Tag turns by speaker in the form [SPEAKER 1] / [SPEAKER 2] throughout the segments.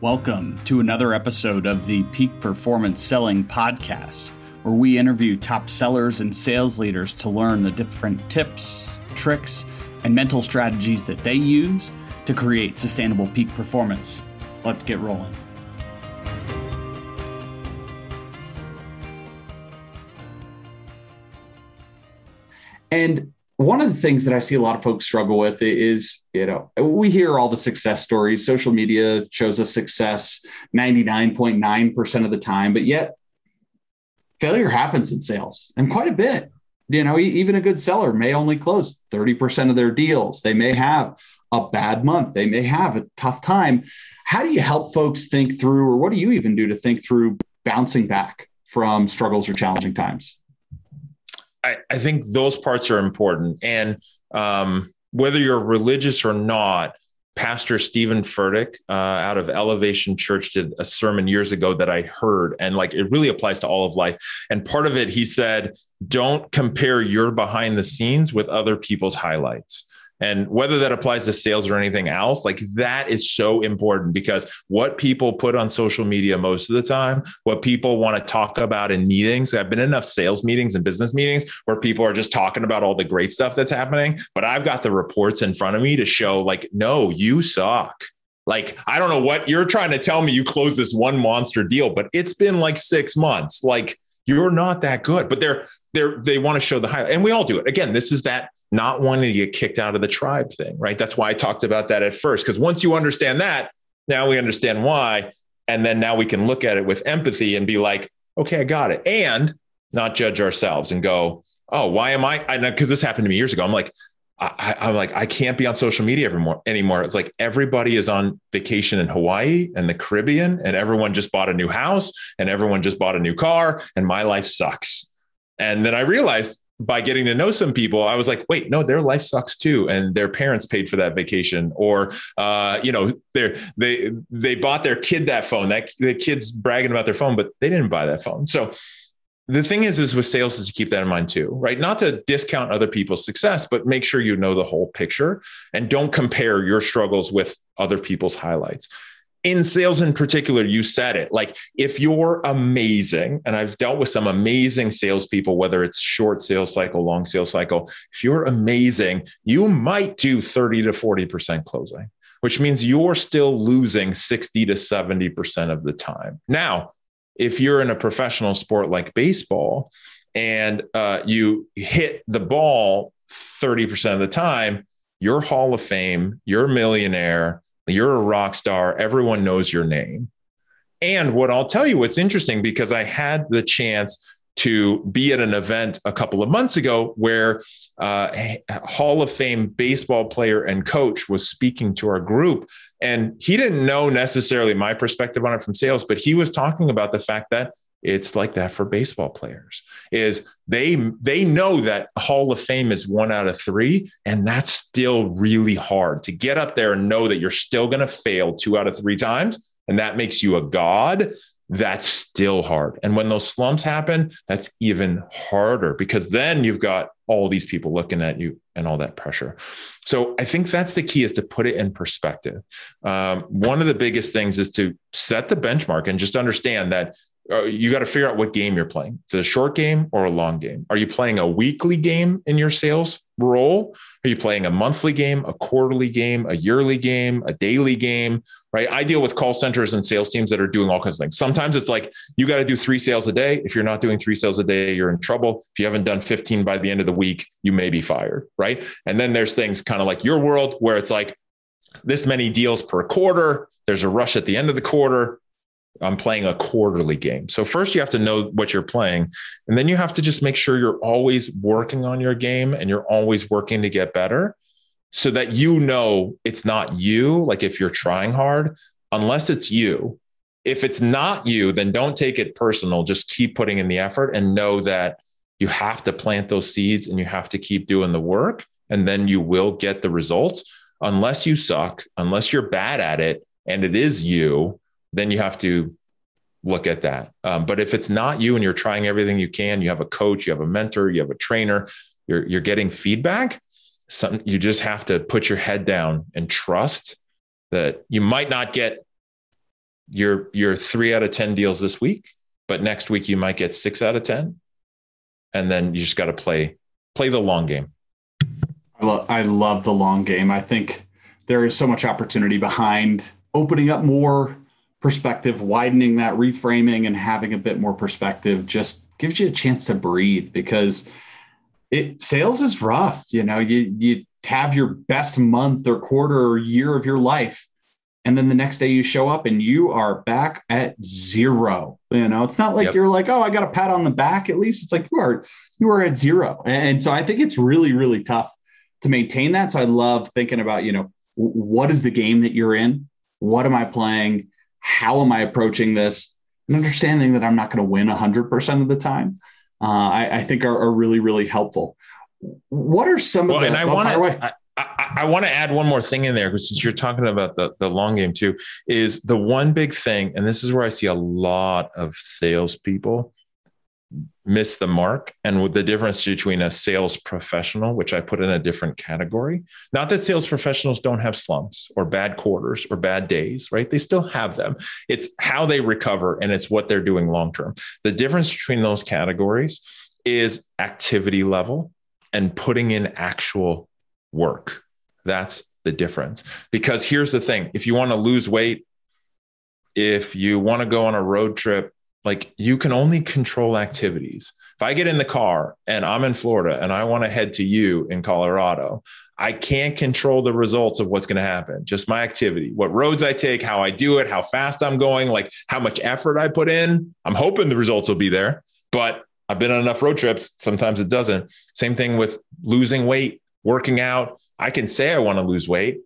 [SPEAKER 1] Welcome to another episode of the Peak Performance Selling Podcast, where we interview top sellers and sales leaders to learn the different tips, tricks, and mental strategies that they use to create sustainable peak performance. Let's get rolling. And one of the things that I see a lot of folks struggle with is, you know, we hear all the success stories. Social media shows us success 99.9% of the time, but yet failure happens in sales and quite a bit. You know, even a good seller may only close 30% of their deals. They may have a bad month. They may have a tough time. How do you help folks think through, or what do you even do to think through bouncing back from struggles or challenging times?
[SPEAKER 2] I, I think those parts are important. And um, whether you're religious or not, Pastor Steven Furtick uh, out of Elevation Church did a sermon years ago that I heard, and like it really applies to all of life. And part of it, he said, don't compare your behind the scenes with other people's highlights. And whether that applies to sales or anything else, like that is so important because what people put on social media most of the time, what people want to talk about in meetings, I've been in enough sales meetings and business meetings where people are just talking about all the great stuff that's happening. But I've got the reports in front of me to show, like, no, you suck. Like, I don't know what you're trying to tell me you closed this one monster deal, but it's been like six months. Like, you're not that good. But they're they're they want to show the highlight. And we all do it. Again, this is that not wanting to get kicked out of the tribe thing, right? That's why I talked about that at first. Because once you understand that, now we understand why. And then now we can look at it with empathy and be like, okay, I got it. And not judge ourselves and go, oh, why am I? Because this happened to me years ago. I'm like, I, am like, I can't be on social media anymore. Anymore. It's like everybody is on vacation in Hawaii and the Caribbean, and everyone just bought a new house and everyone just bought a new car, and my life sucks. And then I realized by getting to know some people, I was like, wait, no, their life sucks too, and their parents paid for that vacation, or uh, you know, they they they bought their kid that phone. That the kid's bragging about their phone, but they didn't buy that phone. So the thing is, is with sales is to keep that in mind too, right? Not to discount other people's success, but make sure you know the whole picture and don't compare your struggles with other people's highlights in sales in particular, you said it. Like if you're amazing, and I've dealt with some amazing salespeople, whether it's short sales cycle, long sales cycle, if you're amazing, you might do 30 to 40% closing, which means you're still losing 60 to 70% of the time. Now, if you're in a professional sport like baseball and uh, you hit the ball 30% of the time, you're Hall of Fame, you're a millionaire you're a rock star. Everyone knows your name. And what I'll tell you, what's interesting, because I had the chance to be at an event a couple of months ago where uh, Hall of Fame baseball player and coach was speaking to our group. And he didn't know necessarily my perspective on it from sales, but he was talking about the fact that it's like that for baseball players is they they know that hall of fame is one out of three and that's still really hard to get up there and know that you're still going to fail two out of three times and that makes you a god. That's still hard. And when those slumps happen that's even harder because then you've got all these people looking at you and all that pressure. So i think that's the key is to put it in perspective. Um, one of the biggest things is to set the benchmark and just understand that Uh, you got to figure out what game you're playing. It's a short game or a long game. Are you playing a weekly game in your sales role? Are you playing a monthly game, a quarterly game, a yearly game, a daily game? Right. I deal with call centers and sales teams that are doing all kinds of things. Sometimes it's like you got to do three sales a day. If you're not doing three sales a day, you're in trouble. If you haven't done 15 by the end of the week, you may be fired. Right. And then there's things kind of like your world where it's like this many deals per quarter. There's a rush at the end of the quarter I'm playing a quarterly game. So first you have to know what you're playing and then you have to just make sure you're always working on your game and you're always working to get better so that you know it's not you like if you're trying hard unless it's you. If it's not you then don't take it personal, just keep putting in the effort and know that you have to plant those seeds and you have to keep doing the work and then you will get the results unless you suck, unless you're bad at it and it is you then you have to look at that. Um, but if it's not you and you're trying everything you can, you have a coach, you have a mentor, you have a trainer, you're, you're getting feedback. Some, you just have to put your head down and trust that you might not get you're you're three out of 10 deals this week, but next week you might get six out of 10. And then you just got to play, play the long game.
[SPEAKER 1] I, lo- I love the long game. I think there is so much opportunity behind opening up more perspective, widening that reframing and having a bit more perspective just gives you a chance to breathe because it sales is rough. You know, you you have your best month or quarter or year of your life. And then the next day you show up and you are back at zero. You know, it's not like yep. you're like, oh, I got a pat on the back. At least it's like you are you are at zero. And so I think it's really, really tough to maintain that. So I love thinking about, you know, what is the game that you're in? What am I playing? How am I approaching this? And understanding that I'm not going to win 100% of the time, uh, I, I, think are, are, really, really helpful. What are some well, of the?
[SPEAKER 2] And I want to. I, I want to add one more thing in there because since you're talking about the, the long game too, is the one big thing, and this is where I see a lot of salespeople miss the mark. And the difference between a sales professional which i put in a different category not that sales professionals don't have slumps or bad quarters or bad days right? They still have them. It's how they recover and it's what they're doing long term. The difference between those categories is activity level and putting in actual work. That's the difference. Because here's the thing. If you want to lose weight if you want to go on a road trip like you can only control activities. If I get in the car and I'm in Florida and I want to head to you in Colorado, I can't control the results of what's going to happen. Just my activity, what roads I take, how I do it, how fast I'm going, like how much effort I put in. I'm hoping the results will be there, but I've been on enough road trips. Sometimes it doesn't. Same thing with losing weight, working out. I can say I want to lose weight,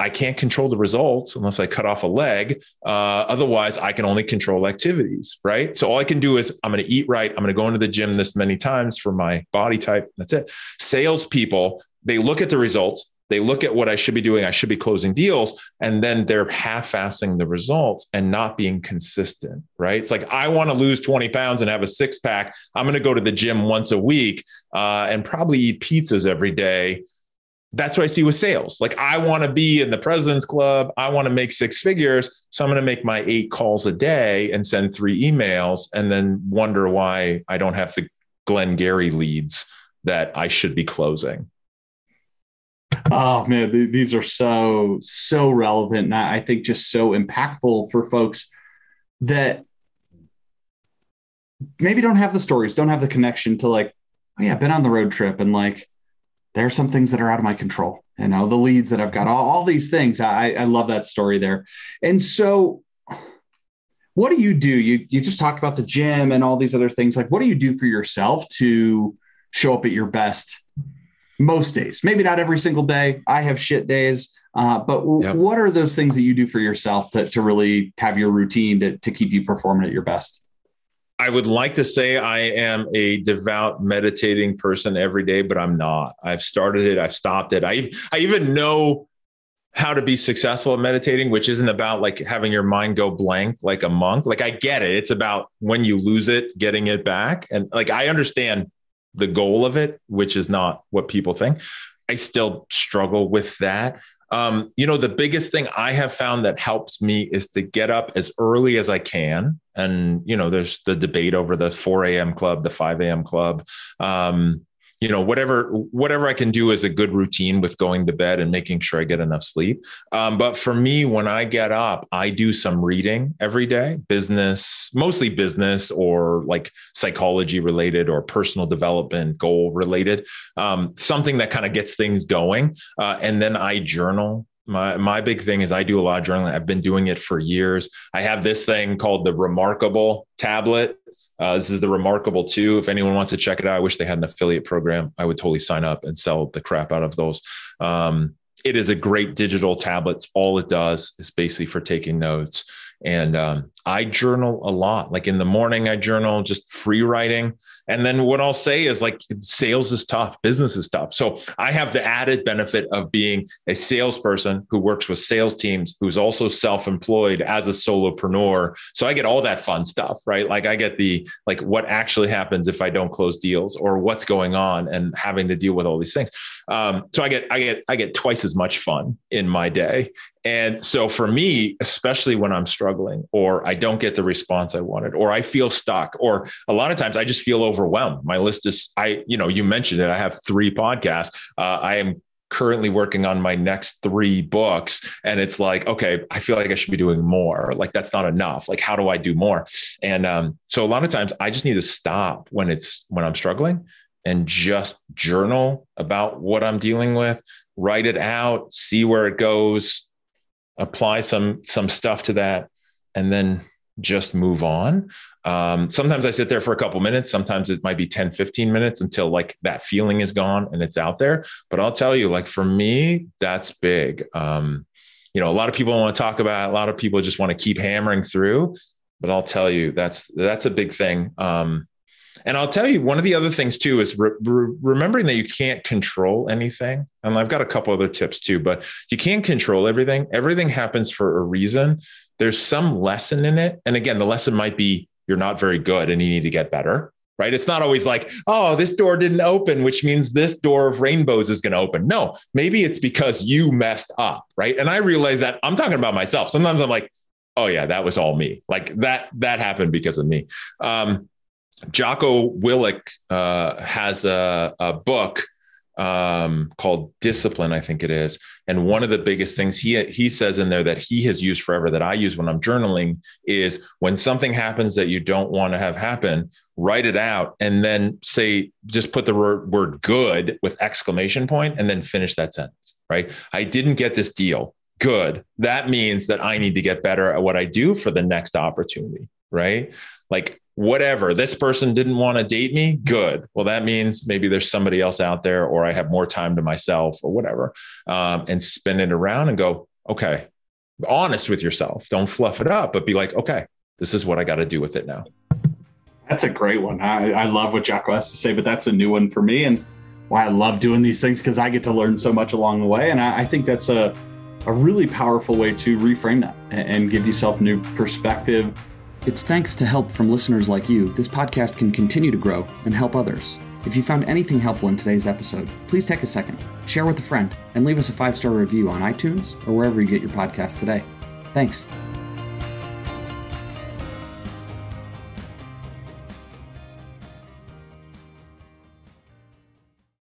[SPEAKER 2] I can't control the results unless I cut off a leg. Uh, otherwise, I can only control activities, right? So all I can do is I'm going to eat right. I'm going to go into the gym this many times for my body type. That's it. Salespeople, they look at the results. They look at what I should be doing. I should be closing deals. And then they're half assing the results and not being consistent, right? It's like, I want to lose 20 pounds and have a six pack. I'm going to go to the gym once a week uh, and probably eat pizzas every day that's what I see with sales. Like I want to be in the president's club. I want to make six figures. So I'm going to make my eight calls a day and send three emails and then wonder why I don't have the Glengarry leads that I should be closing.
[SPEAKER 1] Oh man, these are so, so relevant. And I think just so impactful for folks that maybe don't have the stories, don't have the connection to like, oh yeah, been on the road trip and like, there are some things that are out of my control. You know, the leads that I've got, all, all these things. I, I love that story there. And so, what do you do? You you just talked about the gym and all these other things. Like, what do you do for yourself to show up at your best most days? Maybe not every single day. I have shit days. Uh, but yep. what are those things that you do for yourself to, to really have your routine to, to keep you performing at your best?
[SPEAKER 2] I would like to say I am a devout meditating person every day, but I'm not. I've started it, I've stopped it. I I even know how to be successful at meditating, which isn't about like having your mind go blank like a monk. Like I get it. It's about when you lose it, getting it back. And like I understand the goal of it, which is not what people think. I still struggle with that. Um, you know, the biggest thing I have found that helps me is to get up as early as I can. And, you know, there's the debate over the 4 a.m. club, the 5 a.m. club. Um, you know whatever whatever i can do is a good routine with going to bed and making sure i get enough sleep um, but for me when i get up i do some reading every day business mostly business or like psychology related or personal development goal related um, something that kind of gets things going uh, and then i journal my my big thing is I do a lot of journaling. I've been doing it for years. I have this thing called the Remarkable tablet uh, this is the Remarkable 2. If anyone wants to check it out, I wish they had an affiliate program. I would totally sign up and sell the crap out of those. Um, it is a great digital tablet. All it does is basically for taking notes. And um, I journal a lot. Like in the morning, I journal just free writing. And then what I'll say is like sales is tough, business is tough. So I have the added benefit of being a salesperson who works with sales teams, who's also self employed as a solopreneur. So I get all that fun stuff, right? Like I get the like what actually happens if I don't close deals or what's going on and having to deal with all these things. Um, so I get I get I get twice as much fun in my day. And so for me, especially when I'm struggling or I don't get the response I wanted or I feel stuck or a lot of times I just feel overwhelmed. My list is I, you know, you mentioned it. I have three podcasts. Uh, I am currently working on my next three books and it's like okay i feel like i should be doing more like that's not enough like how do i do more and um, so a lot of times i just need to stop when it's when i'm struggling and just journal about what i'm dealing with write it out see where it goes apply some some stuff to that and then just move on. Um, sometimes i sit there for a couple minutes. Sometimes it might be 10 15 minutes until like that feeling is gone and it's out there. But i'll tell you like for me that's big. Um, you know a lot of people want to talk about a lot of people just want to keep hammering through. But i'll tell you that's that's a big thing. Um, and I'll tell you, one of the other things too is re- re- remembering that you can't control anything. And I've got a couple other tips too, but you can't control everything. Everything happens for a reason. There's some lesson in it. And again, the lesson might be you're not very good and you need to get better. Right. It's not always like, oh, this door didn't open, which means this door of rainbows is going to open. No, maybe it's because you messed up. Right. And I realize that I'm talking about myself. Sometimes I'm like, oh, yeah, that was all me. Like that, that happened because of me. Um, Jocko Willink uh, has a, a book um, called Discipline, I think it is. And one of the biggest things he he says in there that he has used forever that I use when I'm journaling is when something happens that you don't want to have happen, write it out and then say just put the word, word good with exclamation point and then finish that sentence. Right? I didn't get this deal. Good. That means that I need to get better at what I do for the next opportunity. Right? Like whatever this person didn't want to date me good. Well that means maybe there's somebody else out there or i have more time to myself or whatever. Um, and spin it around and go okay honest with yourself. Don't fluff it up but be like okay this is what i got to do with it now.
[SPEAKER 1] That's a great one. I, I love what jocko has to say but that's a new one for me and why i love doing these things because i get to learn so much along the way and I, I think that's a, a really powerful way to reframe that and give yourself new perspective it's thanks to help from listeners like you, this podcast can continue to grow and help others. If you found anything helpful in today's episode, please take a second, share with a friend, and leave us a five star review on iTunes or wherever you get your podcast today. Thanks.